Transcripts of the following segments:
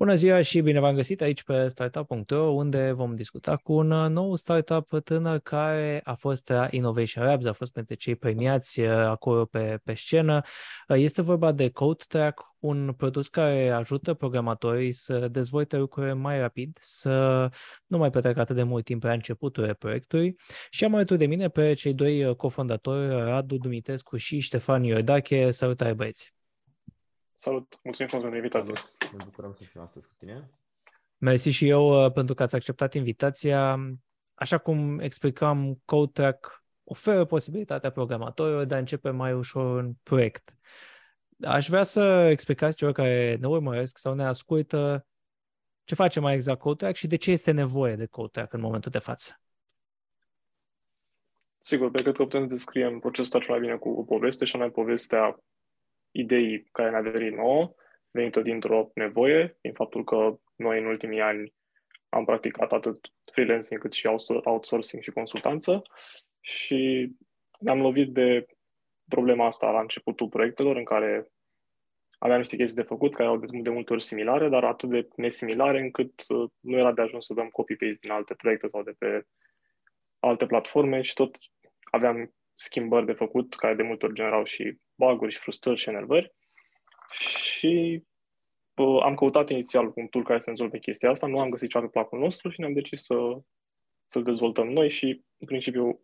Bună ziua și bine v-am găsit aici pe startup.ro unde vom discuta cu un uh, nou startup tânăr care a fost la Innovation Labs, a fost pentru cei premiați uh, acolo pe, pe scenă. Uh, este vorba de CodeTrack, un produs care ajută programatorii să dezvolte lucruri mai rapid, să nu mai petreacă atât de mult timp la începutul proiectului. Și am alături de mine pe cei doi cofondatori, Radu Dumitescu și Ștefan Iordache. Salutare băieți! Salut! Mulțumim frumos pentru invitație! Ne bucurăm să fim astăzi cu tine. Mersi și eu uh, pentru că ați acceptat invitația. Așa cum explicam, CodeTrack oferă posibilitatea programatorilor de a începe mai ușor un proiect. Aș vrea să explicați celor care ne urmăresc sau ne ascultă ce face mai exact CodeTrack și de ce este nevoie de CodeTrack în momentul de față. Sigur, pe cred că putem să descriem procesul ăsta mai bine cu o poveste și anume povestea ideii care ne-a venit nouă, venită dintr-o nevoie, din faptul că noi în ultimii ani am practicat atât freelancing cât și outsourcing și consultanță și ne-am lovit de problema asta la începutul proiectelor în care aveam niște chestii de făcut care au de, de multe ori similare, dar atât de nesimilare încât uh, nu era de ajuns să dăm copy-paste din alte proiecte sau de pe alte platforme și tot aveam schimbări de făcut care de multe ori generau și bug-uri și frustrări și enervări. Și uh, am căutat inițial un tool care să rezolve chestia asta, nu am găsit cea pe placul nostru și ne-am decis să, să-l dezvoltăm noi și, în principiu,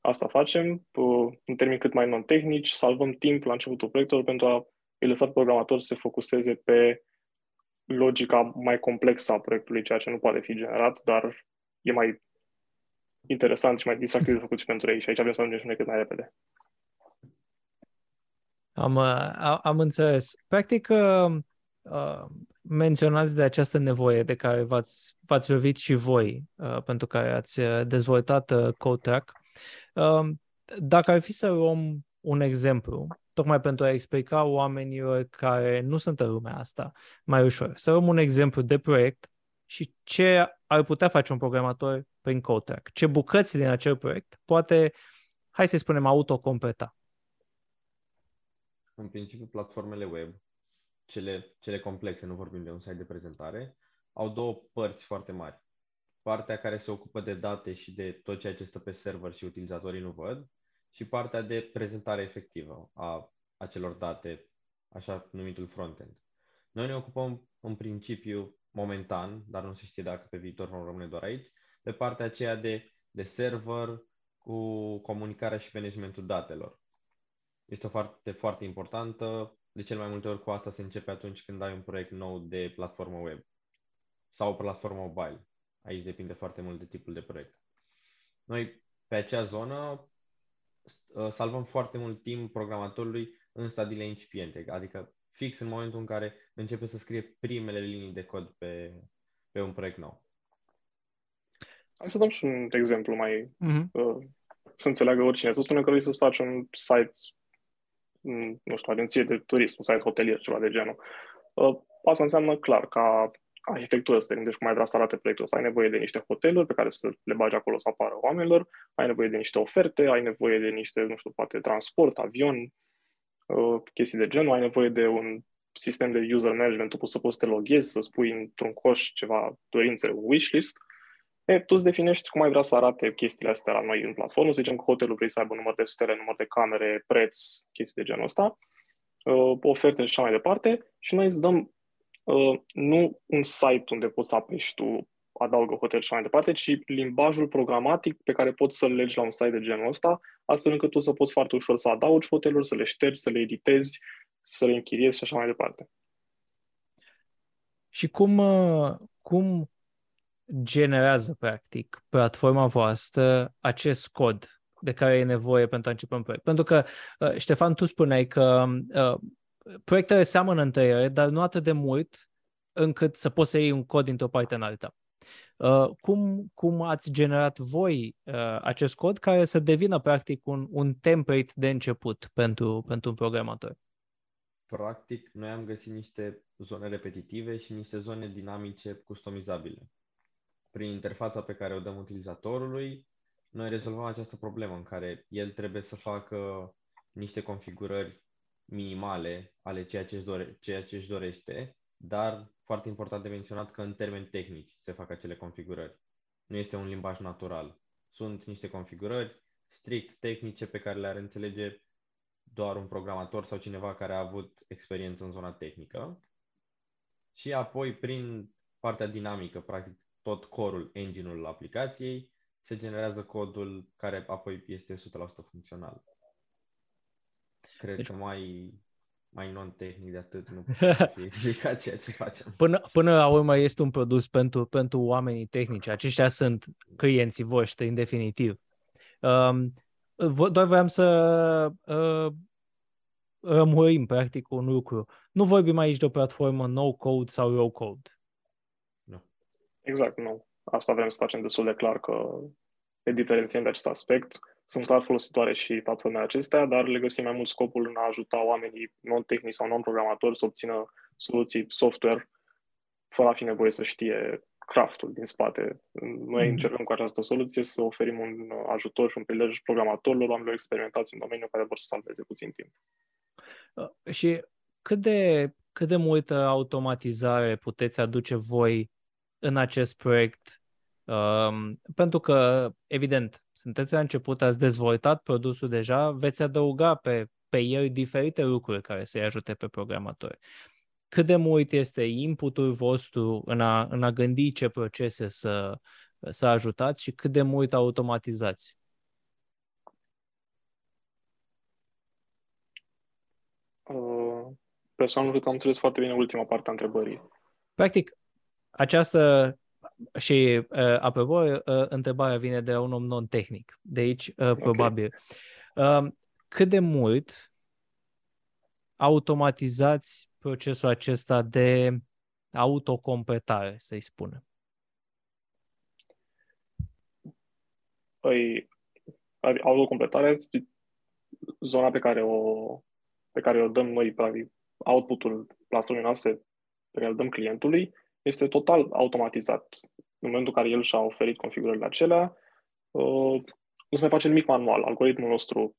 asta facem, uh, în termeni cât mai non-tehnici, salvăm timp la începutul proiectului pentru a îi lăsa programator să se focuseze pe logica mai complexă a proiectului, ceea ce nu poate fi generat, dar e mai interesant și mai distractiv de făcut și pentru ei și aici avem să ajungem și noi cât mai repede. Am, uh, am înțeles. Practic, uh, uh, menționați de această nevoie de care v-ați, v-ați lovit și voi, uh, pentru care ați uh, dezvoltat uh, CodeTrack. Uh, dacă ar fi să luăm un exemplu, tocmai pentru a explica oamenilor care nu sunt în lumea asta mai ușor, să luăm un exemplu de proiect și ce ar putea face un programator prin CodeTrack, ce bucăți din acel proiect poate, hai să spunem, autocompleta în principiu, platformele web, cele, cele complexe, nu vorbim de un site de prezentare, au două părți foarte mari. Partea care se ocupă de date și de tot ceea ce stă pe server și utilizatorii nu văd și partea de prezentare efectivă a acelor date, așa numitul frontend. Noi ne ocupăm în principiu momentan, dar nu se știe dacă pe viitor vom rămâne doar aici, pe partea aceea de, de server cu comunicarea și managementul datelor. Este o foarte, foarte importantă. De cel mai multe ori cu asta se începe atunci când ai un proiect nou de platformă web sau o platformă mobile. Aici depinde foarte mult de tipul de proiect. Noi pe acea zonă ă, salvăm foarte mult timp programatorului în stadiile incipiente, adică fix în momentul în care începe să scrie primele linii de cod pe, pe un proiect nou. Hai să dăm și un exemplu mai uh-huh. uh, să înțeleagă oricine. Să spunem că vrei să-ți faci un site nu știu, agenție de turism, un site hotelier, ceva de genul. Uh, asta înseamnă clar ca arhitectură să te gândești cum ai vrea să arate proiectul ăsta. Ai nevoie de niște hoteluri pe care să le bagi acolo să apară oamenilor, ai nevoie de niște oferte, ai nevoie de niște, nu știu, poate transport, avion, uh, chestii de genul, ai nevoie de un sistem de user management, tu poți să poți să te loghezi, să spui într-un coș ceva dorințe, un wishlist E, tu îți definești cum ai vrea să arate chestiile astea la noi în platformă. Să zicem că hotelul vrei să aibă număr de stele, număr de camere, preț, chestii de genul ăsta, uh, oferte și așa mai departe. Și noi îți dăm uh, nu un site unde poți să apeși tu adaugă hotel și așa mai departe, ci limbajul programatic pe care poți să-l legi la un site de genul ăsta, astfel încât tu să poți foarte ușor să adaugi hoteluri, să le ștergi, să le editezi, să le închiriezi și așa mai departe. Și cum, uh, cum generează, practic, platforma voastră acest cod de care e nevoie pentru a începe un proiect. Pentru că, uh, Ștefan, tu spuneai că uh, proiectele seamănă între ele, dar nu atât de mult încât să poți să iei un cod dintr-o parte în alta. Uh, cum, cum ați generat voi uh, acest cod care să devină practic un, un template de început pentru, pentru un programator? Practic, noi am găsit niște zone repetitive și niște zone dinamice customizabile prin interfața pe care o dăm utilizatorului, noi rezolvăm această problemă în care el trebuie să facă niște configurări minimale ale ceea ce își, dore, ceea ce își dorește dar foarte important de menționat că în termeni tehnici se fac acele configurări. Nu este un limbaj natural. Sunt niște configurări strict tehnice pe care le-ar înțelege doar un programator sau cineva care a avut experiență în zona tehnică. Și apoi, prin partea dinamică, practic tot corul, engine-ul aplicației, se generează codul care apoi este 100% funcțional. Cred deci... că mai mai non-tehnic de atât, nu fi explicat ceea ce facem. Până, până la urmă este un produs pentru, pentru oamenii tehnici. Aceștia sunt clienții voștri, în definitiv. Um, doar vreau să uh, rămurim, practic, un lucru. Nu vorbim aici de o platformă no-code sau low-code. Nu. Exact, nu. Asta vrem să facem destul de clar că ne diferențiem de acest aspect sunt clar folositoare și platformele acestea, dar le găsim mai mult scopul în a ajuta oamenii non-tehnici sau non-programatori să obțină soluții software fără a fi nevoie să știe craftul din spate. Noi mm-hmm. încercăm cu această soluție să oferim un ajutor și un prilej programatorilor, oamenilor experimentați în domeniu care vor să salveze puțin timp. Uh, și cât de, cât de multă automatizare puteți aduce voi în acest proiect Um, pentru că, evident, sunteți la început, ați dezvoltat produsul deja, veți adăuga pe, pe el diferite lucruri care să-i ajute pe programatori. Cât de mult este inputul vostru în a, în a gândi ce procese să, să ajutați și cât de mult automatizați? Uh, personal, cred că am înțeles foarte bine ultima parte a întrebării. Practic, această și, uh, apropo, uh, întrebarea vine de la un om non-tehnic. De aici, uh, probabil. Okay. Uh, cât de mult automatizați procesul acesta de autocompletare, să-i spunem? Păi, autocompletarea este zona pe care o, pe care o dăm noi, practic, output-ul platformei noastre pe care îl dăm clientului, este total automatizat. În momentul în care el și-a oferit configurările acelea, uh, nu se mai face nimic manual. Algoritmul nostru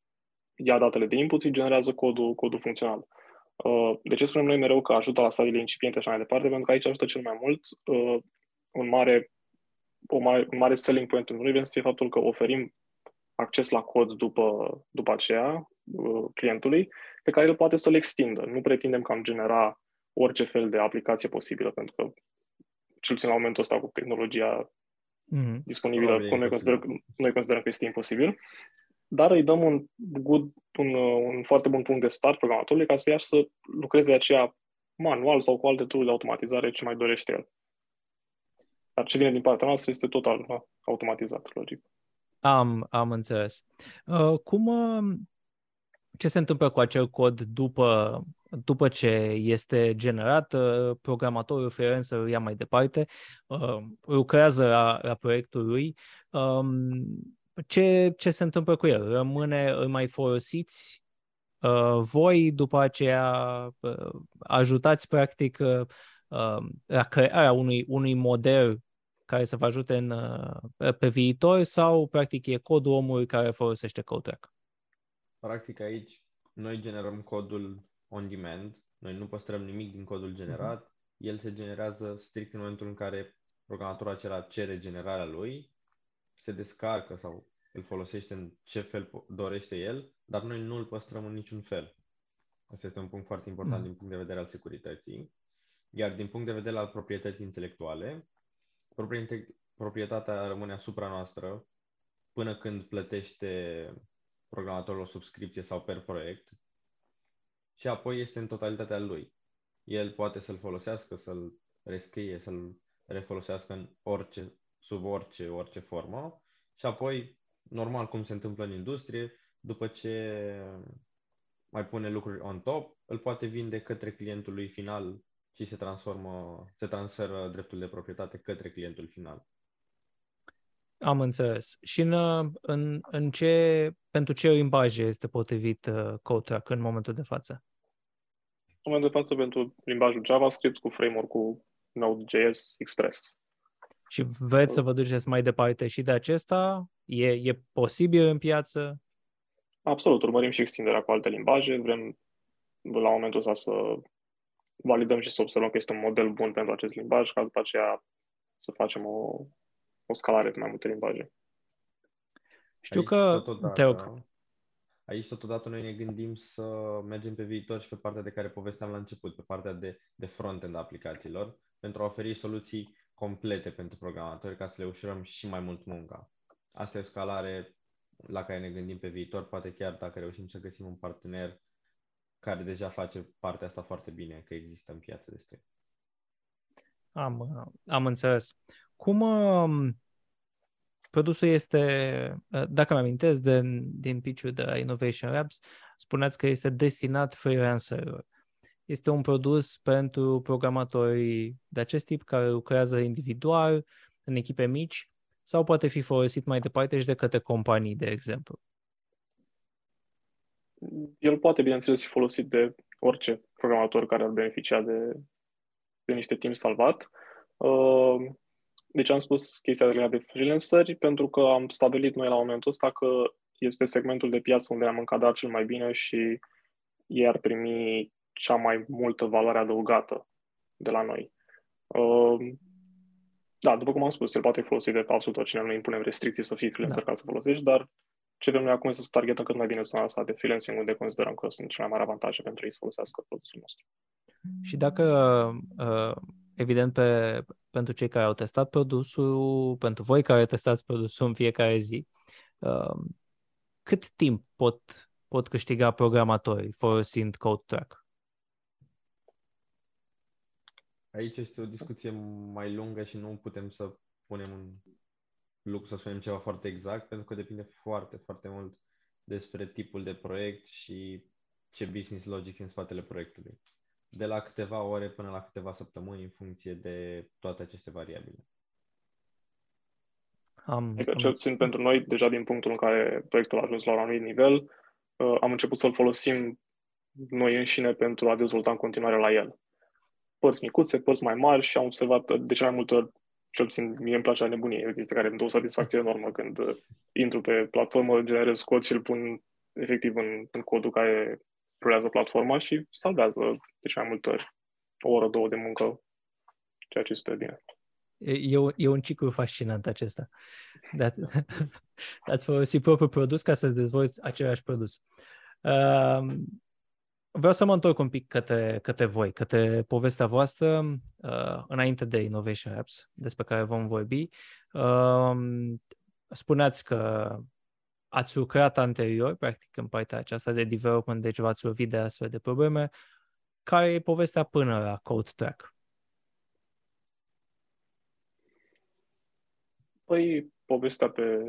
ia datele de input și generează codul, codul funcțional. Uh, de ce spunem noi mereu că ajută la stadiile incipiente și așa mai departe? Pentru că aici ajută cel mai mult uh, un mare, o mare, un mare selling point în noi să fie faptul că oferim acces la cod după, după aceea clientului, pe care el poate să-l extindă. Nu pretindem că am genera orice fel de aplicație posibilă, pentru că cel puțin la momentul ăsta cu tehnologia mm-hmm. disponibilă, cum noi considerăm, noi considerăm că este imposibil, dar îi dăm un, good, un, un foarte bun punct de start programatorului ca să ia să lucreze aceea manual sau cu alte tool de automatizare ce mai dorește el. Dar ce vine din partea noastră este total da, automatizat, logic. Am, am înțeles. Uh, cum, uh, ce se întâmplă cu acel cod după după ce este generat, uh, programatorul freelancer îl ia mai departe, uh, lucrează la, la proiectul lui. Um, ce, ce se întâmplă cu el? Rămâne, îl mai folosiți uh, voi, după aceea ajutați practic la crearea unui, unui model care să vă ajute în, pe viitor sau practic e codul omului care folosește CodeTrack? Practic aici noi generăm codul on demand, noi nu păstrăm nimic din codul mhm. generat, uh-huh. el se generează strict în momentul în care programatorul acela cere generarea lui, se descarcă sau îl folosește în ce fel dorește el, dar noi nu îl păstrăm în niciun fel. Asta este un punct foarte important uh-huh. din punct de vedere al securității. Iar din punct de vedere al proprietății intelectuale, proprietatea rămâne asupra noastră până când plătește programatorul o subscripție sau per proiect, și apoi este în totalitatea lui. El poate să-l folosească, să-l rescrie, să-l refolosească în orice, sub orice, orice formă și apoi, normal cum se întâmplă în industrie, după ce mai pune lucruri on top, îl poate vinde către clientul lui final și se transformă, se transferă dreptul de proprietate către clientul final. Am înțeles. Și în, în, în ce, pentru ce limbaje este potrivit uh, CodeTrack în momentul de față? În momentul de față pentru limbajul JavaScript cu framework-ul Node.js Express. Și vreți să vă duceți mai departe și de acesta? E, e posibil în piață? Absolut, urmărim și extinderea cu alte limbaje. Vrem la momentul ăsta să validăm și să observăm că este un model bun pentru acest limbaj, ca după aceea să facem o, o scalare pe mai multe limbaje. Știu aici că... Totodată, te rog. Aici totodată noi ne gândim să mergem pe viitor și pe partea de care povesteam la început, pe partea de, de front-end a aplicațiilor, pentru a oferi soluții complete pentru programatori ca să le ușurăm și mai mult munca. Asta e o scalare la care ne gândim pe viitor, poate chiar dacă reușim să găsim un partener care deja face partea asta foarte bine, că există în piață destul. Am, am înțeles. Cum uh, produsul este, uh, dacă mă amintesc de, din pitch de Innovation Labs, spuneați că este destinat freelancerilor. Este un produs pentru programatori de acest tip care lucrează individual, în echipe mici, sau poate fi folosit mai departe și de către companii, de exemplu? El poate, bineînțeles, fi folosit de orice programator care ar beneficia de, de niște timp salvat. Uh, deci am spus chestia legată de freelanceri pentru că am stabilit noi la momentul ăsta că este segmentul de piață unde am încadrat cel mai bine și ei ar primi cea mai multă valoare adăugată de la noi. Uh, da, după cum am spus, el poate fi folosit de absolut oricine, nu impunem restricții să fii freelancer da. ca să folosești, dar ce vrem noi acum este să targetăm cât mai bine zona asta de freelancing, unde considerăm că sunt cele mai mari avantaje pentru ei să folosească produsul nostru. Și dacă, uh, evident, pe, pentru cei care au testat produsul, pentru voi care testați produsul în fiecare zi, uh, cât timp pot, pot câștiga programatori folosind CodeTrack? Aici este o discuție mai lungă și nu putem să punem un lucru, să spunem ceva foarte exact, pentru că depinde foarte, foarte mult despre tipul de proiect și ce business logic în spatele proiectului. De la câteva ore până la câteva săptămâni în funcție de toate aceste variabile. Am, adică, am... cel puțin pentru noi, deja din punctul în care proiectul a ajuns la un anumit nivel, uh, am început să-l folosim noi înșine pentru a dezvolta în continuare la el. Părți micuțe, părți mai mari și am observat de cele mai multe ori, cel puțin mie îmi place la nebunie, este care îmi dă o satisfacție enormă când uh, intru pe platformă, generez cod și îl pun efectiv în, în codul care rulează platforma și salvează de cele mai multe ori o oră, două de muncă, ceea ce este bine. E, e un ciclu fascinant acesta. De ați folosit propriul produs ca să dezvolți același produs. Uh, Vreau să mă întorc un pic către, către voi, către povestea voastră, uh, înainte de Innovation Apps, despre care vom vorbi. Uh, spuneați că ați lucrat anterior, practic, în partea aceasta de development, deci v-ați lovit de astfel de probleme. Care e povestea până la Code Track? Păi, povestea pe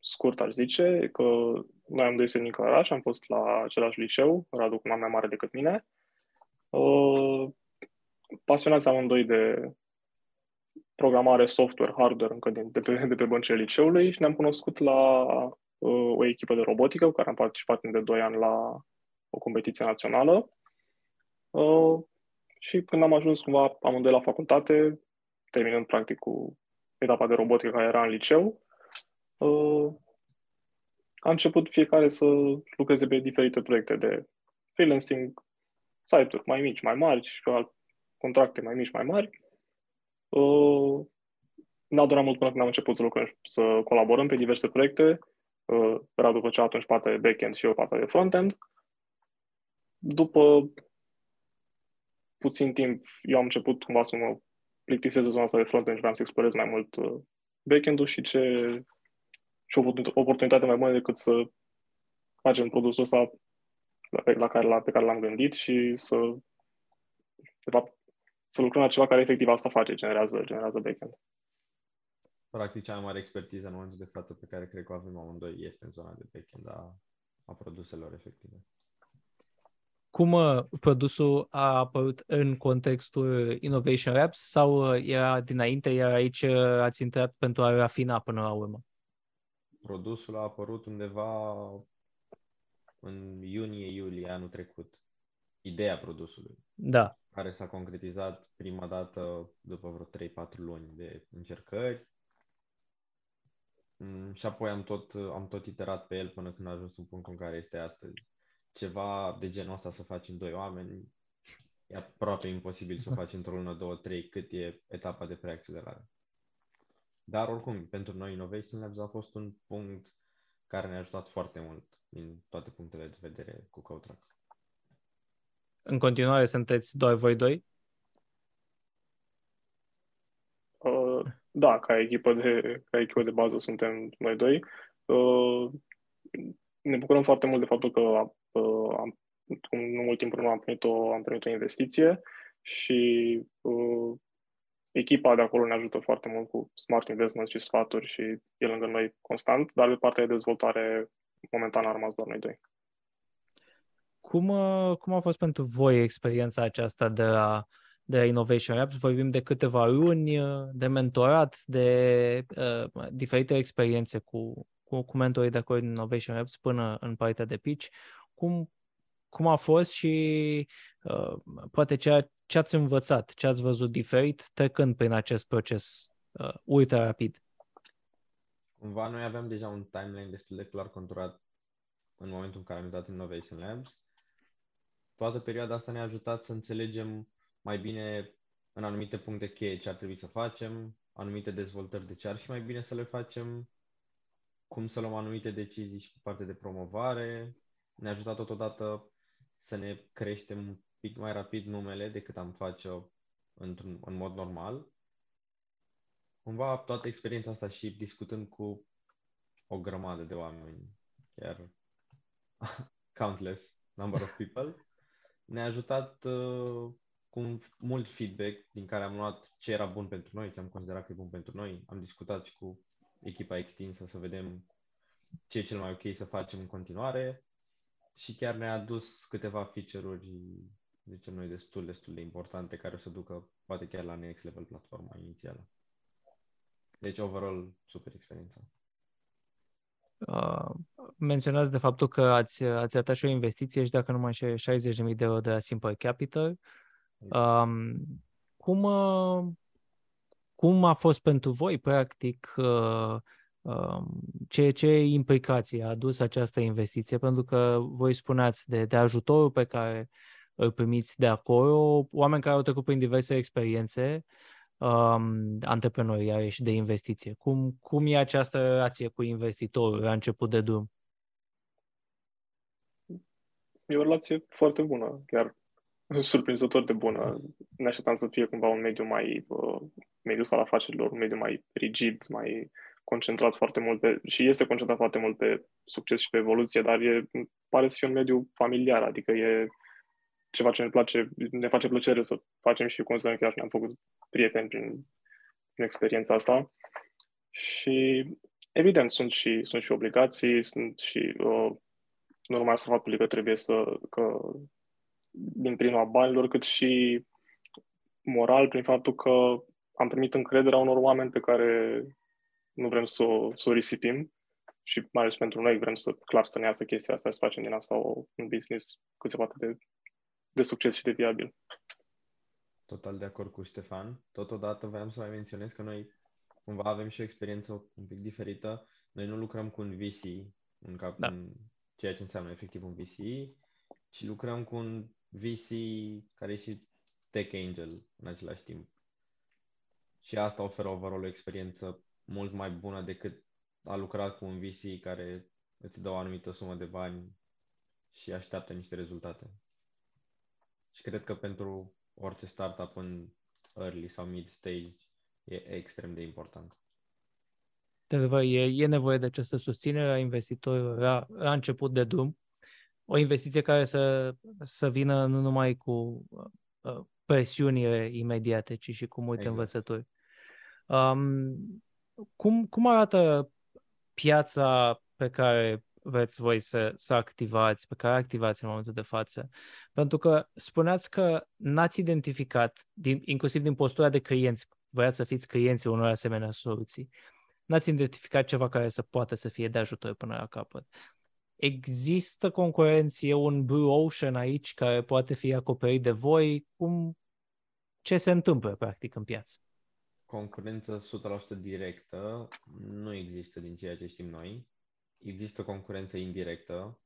scurt, aș zice, că noi am doi în Călăraș, am fost la același liceu, Radu cu mai mare decât mine. Uh, pasionați amândoi de programare, software, hardware, încă din, de, pe, de pe băncile liceului și ne-am cunoscut la uh, o echipă de robotică cu care am participat de 2 ani la o competiție națională. Uh, și când am ajuns cumva amândoi la facultate, terminând practic cu etapa de robotică care era în liceu, uh, a început fiecare să lucreze pe diferite proiecte de freelancing, site-uri mai mici, mai mari și contracte mai mici, mai mari. Uh, n-a durat mult până când am început să lucrăm, să colaborăm pe diverse proiecte. Uh, Radu făcea atunci partea de backend și eu partea de frontend. După puțin timp, eu am început cumva să mă plictisez zona asta de frontend și vreau să explorez mai mult uh, backend-ul și ce și o oportunitate mai bună decât să facem produsul ăsta la, la care, la, pe care l-am gândit și să, de fapt, să lucrăm la ceva care efectiv asta face, generează, generează backend. Practic, cea mai mare expertiză în momentul de față pe care cred că o avem amândoi este în zona de backend a, a produselor efective. Cum uh, produsul a apărut în contextul Innovation Labs sau uh, era dinainte, iar aici uh, ați intrat pentru a rafina până la urmă? Produsul a apărut undeva în iunie-iulie anul trecut. Ideea produsului. Da. Care s-a concretizat prima dată după vreo 3-4 luni de încercări. Mm, și apoi am tot, am tot iterat pe el până când a ajuns în punctul în care este astăzi. Ceva de genul ăsta să faci în doi oameni E aproape imposibil să o faci într-o lună, două, trei, cât e etapa de preaccelerare. Dar oricum, pentru noi Innovation Labs a fost un punct care ne-a ajutat foarte mult din toate punctele de vedere cu CodeTrack. În continuare sunteți doar voi doi? Uh, da, ca echipă, de, ca echipă de bază suntem noi doi. Uh, ne bucurăm foarte mult de faptul că uh, am, în mult timp urmă am primit o, am primit o investiție și uh, echipa de acolo ne ajută foarte mult cu smart investment și sfaturi și e lângă noi constant, dar de partea de dezvoltare momentan a rămas doar noi doi. Cum, uh, cum a fost pentru voi experiența aceasta de a, de a Innovation Labs? Vorbim de câteva luni, uh, de mentorat, de uh, diferite experiențe cu, cu, cu mentorii de acolo din Innovation Labs până în partea de pitch. Cum, cum a fost și uh, poate ce, ce ați învățat, ce ați văzut diferit trecând prin acest proces uh, ultra rapid? Cumva noi aveam deja un timeline destul de clar conturat în momentul în care am intrat în Innovation Labs. Toată perioada asta ne-a ajutat să înțelegem mai bine în anumite puncte cheie ce ar trebui să facem, anumite dezvoltări de ce ar fi mai bine să le facem, cum să luăm anumite decizii și pe partea de promovare. Ne-a ajutat totodată să ne creștem un pic mai rapid numele decât am face într-un, în mod normal. Cumva toată experiența asta și discutând cu o grămadă de oameni, chiar countless number of people, ne-a ajutat uh, cu mult feedback din care am luat ce era bun pentru noi, ce am considerat că e bun pentru noi. Am discutat și cu echipa extinsă să vedem ce e cel mai ok să facem în continuare și chiar ne-a adus câteva feature-uri, zicem noi, destul, destul de importante care o să ducă poate chiar la next level platforma inițială. Deci, overall, super experiență. Uh, menționați de faptul că ați, ați atașat o investiție și dacă nu mai 60.000 de euro de la Simple Capital. Um, cum, uh, cum a fost pentru voi, practic, uh, Um, ce, ce implicații a adus această investiție, pentru că voi spuneați de, de ajutorul pe care îl primiți de acolo, oameni care au trecut prin diverse experiențe um, antreprenoriale și de investiție. Cum, cum e această relație cu investitorul la început de drum? E o relație foarte bună, chiar surprinzător de bună. Ne așteptam să fie cumva un mediu mai, uh, mediu al afacerilor, un mediu mai rigid, mai concentrat foarte mult pe, și este concentrat foarte mult pe succes și pe evoluție, dar e, pare să fie un mediu familiar, adică e ceva ce ne place, ne face plăcere să facem și considerăm că chiar ne-am făcut prieteni prin, prin experiența asta. Și evident sunt și, sunt și obligații, sunt și uh, nu numai să faptului că trebuie să, că din prima banilor, cât și moral prin faptul că am primit încrederea unor oameni pe care nu vrem să o, să o risipim și mai ales pentru noi vrem să, clar, să ne iasă chestia asta și să facem din asta o, un business cât se poate de, de succes și de viabil. Total de acord cu Ștefan. Totodată vreau să mai menționez că noi cumva avem și o experiență un pic diferită. Noi nu lucrăm cu un VC, în, cap, da. în ceea ce înseamnă efectiv un VC, ci lucrăm cu un VC care e și tech angel în același timp. Și asta oferă overall o experiență mult mai bună decât a lucra cu un VC care îți dă o anumită sumă de bani și așteaptă niște rezultate. Și cred că pentru orice startup în early sau mid stage e extrem de important. De adevăr, e, e nevoie de această susținere a investitorilor la, la început de drum. O investiție care să, să vină nu numai cu uh, presiunile imediate, ci și cu multe exact. învățături. Um, cum, cum arată piața pe care vreți voi să, să activați, pe care activați în momentul de față? Pentru că spuneați că n-ați identificat, din, inclusiv din postura de clienți, voiați să fiți clienții unor asemenea soluții, n-ați identificat ceva care să poată să fie de ajutor până la capăt. Există concurenție, un blue ocean aici care poate fi acoperit de voi? Cum, ce se întâmplă practic în piață? concurență 100% directă nu există din ceea ce știm noi. Există concurență indirectă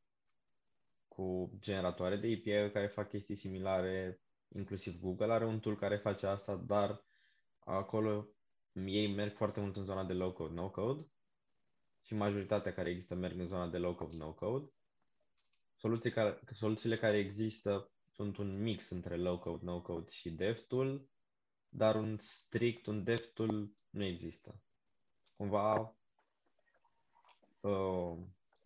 cu generatoare de API care fac chestii similare, inclusiv Google are un tool care face asta, dar acolo ei merg foarte mult în zona de low-code, no-code și majoritatea care există merg în zona de low-code, no-code. Soluții care, soluțiile care există sunt un mix între low-code, no-code și DevTool, dar un strict, un DevTool nu există. Cumva uh,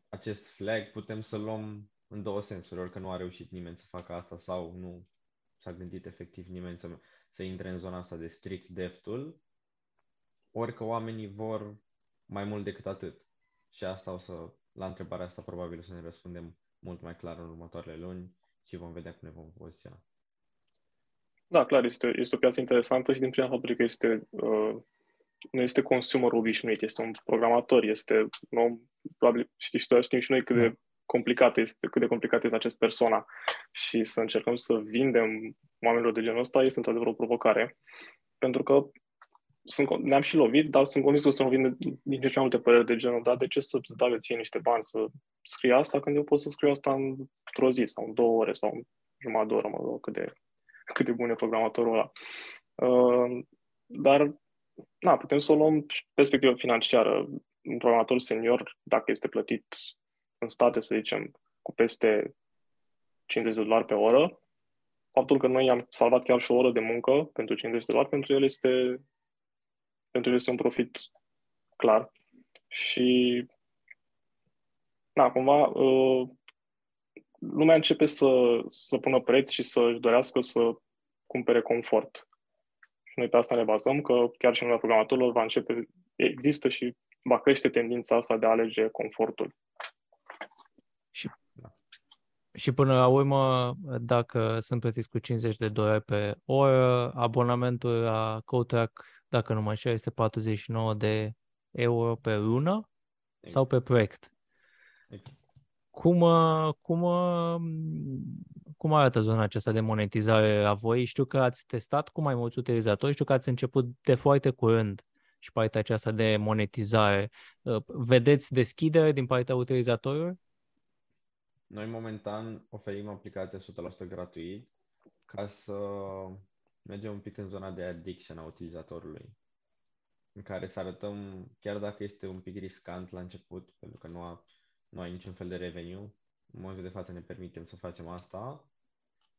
acest flag putem să luăm în două sensuri, ori că nu a reușit nimeni să facă asta sau nu s-a gândit efectiv nimeni să, să intre în zona asta de strict DevTool, ori că oamenii vor mai mult decât atât. Și asta o să, la întrebarea asta probabil o să ne răspundem mult mai clar în următoarele luni și vom vedea cum ne vom poziționa. Da, clar, este, este o piață interesantă și din prima faptul că este, uh, nu este consumer obișnuit, este un programator, este un om, probabil știi, știm și noi cât de complicat este, cât de complicat este acest persona. Și să încercăm să vindem oamenilor de genul ăsta este într-adevăr o provocare, pentru că sunt, ne-am și lovit, dar sunt convins că să vin din ce ce mai multe păreri de genul, dar de ce să-ți dau ție niște bani să scrii asta când eu pot să scriu asta într-o zi sau în două ore sau în jumătate de oră, mă rog, cât de, cât de bun e programatorul ăla. Uh, dar, na, putem să o luăm perspectivă financiară. Un programator senior, dacă este plătit în state, să zicem, cu peste 50 de dolari pe oră, faptul că noi am salvat chiar și o oră de muncă pentru 50 de dolari, pentru el este pentru el este un profit clar. Și da, cumva uh, lumea începe să, să pună preț și să-și dorească să cumpere confort. Și noi pe asta ne bazăm, că chiar și în lumea programatorilor va începe, există și va crește tendința asta de a alege confortul. Și, și până la urmă, dacă sunt plătiți cu 50 de dolari pe oră, abonamentul la CodeTrack dacă nu mă înșel, este 49 de euro pe lună exact. sau pe proiect. Exact. Cum, uh, cum, uh, cum arată zona aceasta de monetizare la voi? Știu că ați testat cu mai mulți utilizatori, știu că ați început de foarte curând și partea aceasta de monetizare. Uh, vedeți deschidere din partea utilizatorilor? Noi momentan oferim aplicația 100% gratuit ca să mergem un pic în zona de addiction a utilizatorului, în care să arătăm, chiar dacă este un pic riscant la început, pentru că nu, a, nu ai niciun fel de revenue, în momentul de față ne permitem să facem asta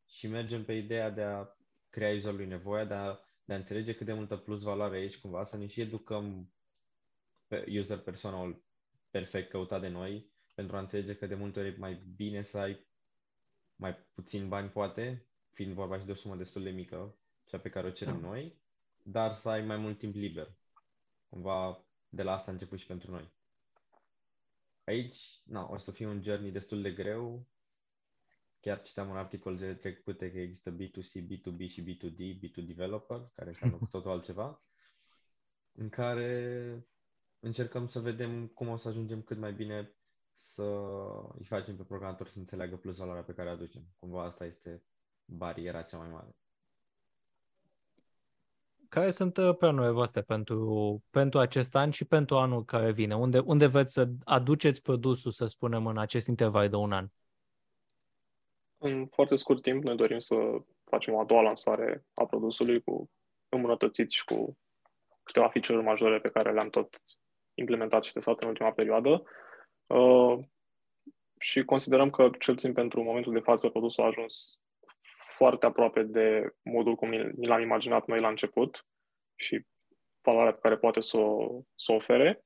și mergem pe ideea de a crea userului nevoia, de a, de a înțelege cât de multă plus valoare aici, cumva să ne și educăm pe user personal perfect căutat de noi, pentru a înțelege că de multe ori e mai bine să ai mai puțin bani, poate, fiind vorba și de o sumă destul de mică, cea pe care o cerem da. noi, dar să ai mai mult timp liber. Cumva de la asta a început și pentru noi. Aici, na, o să fie un journey destul de greu. Chiar citeam un articol zile trecute că există B2C, B2B și B2D, B2 developer, care înseamnă cu totul altceva, în care încercăm să vedem cum o să ajungem cât mai bine să îi facem pe programator să înțeleagă plus valoarea pe care o aducem. Cumva asta este bariera cea mai mare care sunt uh, planurile voastre pentru, pentru acest an și pentru anul care vine? Unde, unde veți să aduceți produsul, să spunem, în acest interval de un an? În foarte scurt timp ne dorim să facem o a doua lansare a produsului cu îmbunătățit și cu câteva feature majore pe care le-am tot implementat și testat în ultima perioadă. Uh, și considerăm că, cel puțin pentru momentul de față, produsul a ajuns foarte aproape de modul cum ni l-am imaginat noi la început și valoarea pe care poate să o, să o ofere.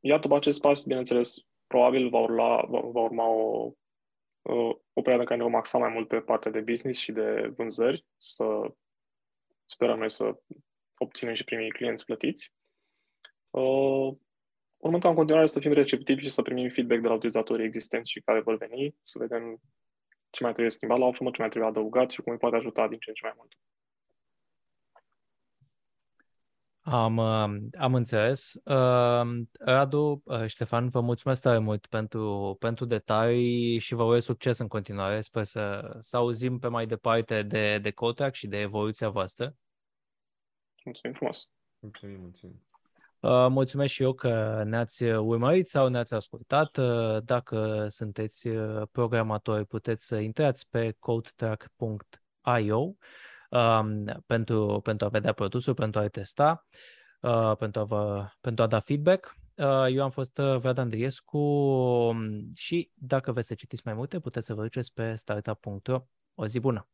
Iar după acest pas, bineînțeles, probabil va urma, va, va urma o, o perioadă în care ne vom axa mai mult pe partea de business și de vânzări, să sperăm noi să obținem și primii clienți plătiți. Uh, urmând în continuare să fim receptivi și să primim feedback de la utilizatorii existenți și care vor veni, să vedem ce mai trebuie schimbat la o formă, ce mai trebuie adăugat și cum îi poate ajuta din ce în ce mai mult. Am, uh, am înțeles. Uh, Radu, uh, Ștefan, vă mulțumesc tare mult pentru, pentru detalii și vă urez succes în continuare. Sper să, să auzim pe mai departe de, de Kotak și de evoluția voastră. Mulțumim frumos! Mulțumim, mulțumim! Uh, mulțumesc și eu că ne-ați urmărit sau ne-ați ascultat. Uh, dacă sunteți uh, programatori, puteți să intrați pe codetrack.com io um, pentru, pentru a vedea produsul, pentru a-l testa, uh, pentru, a vă, pentru a da feedback. Uh, eu am fost uh, Vlad Andriescu um, și dacă vreți să citiți mai multe, puteți să vă duceți pe startup.ro. O zi bună!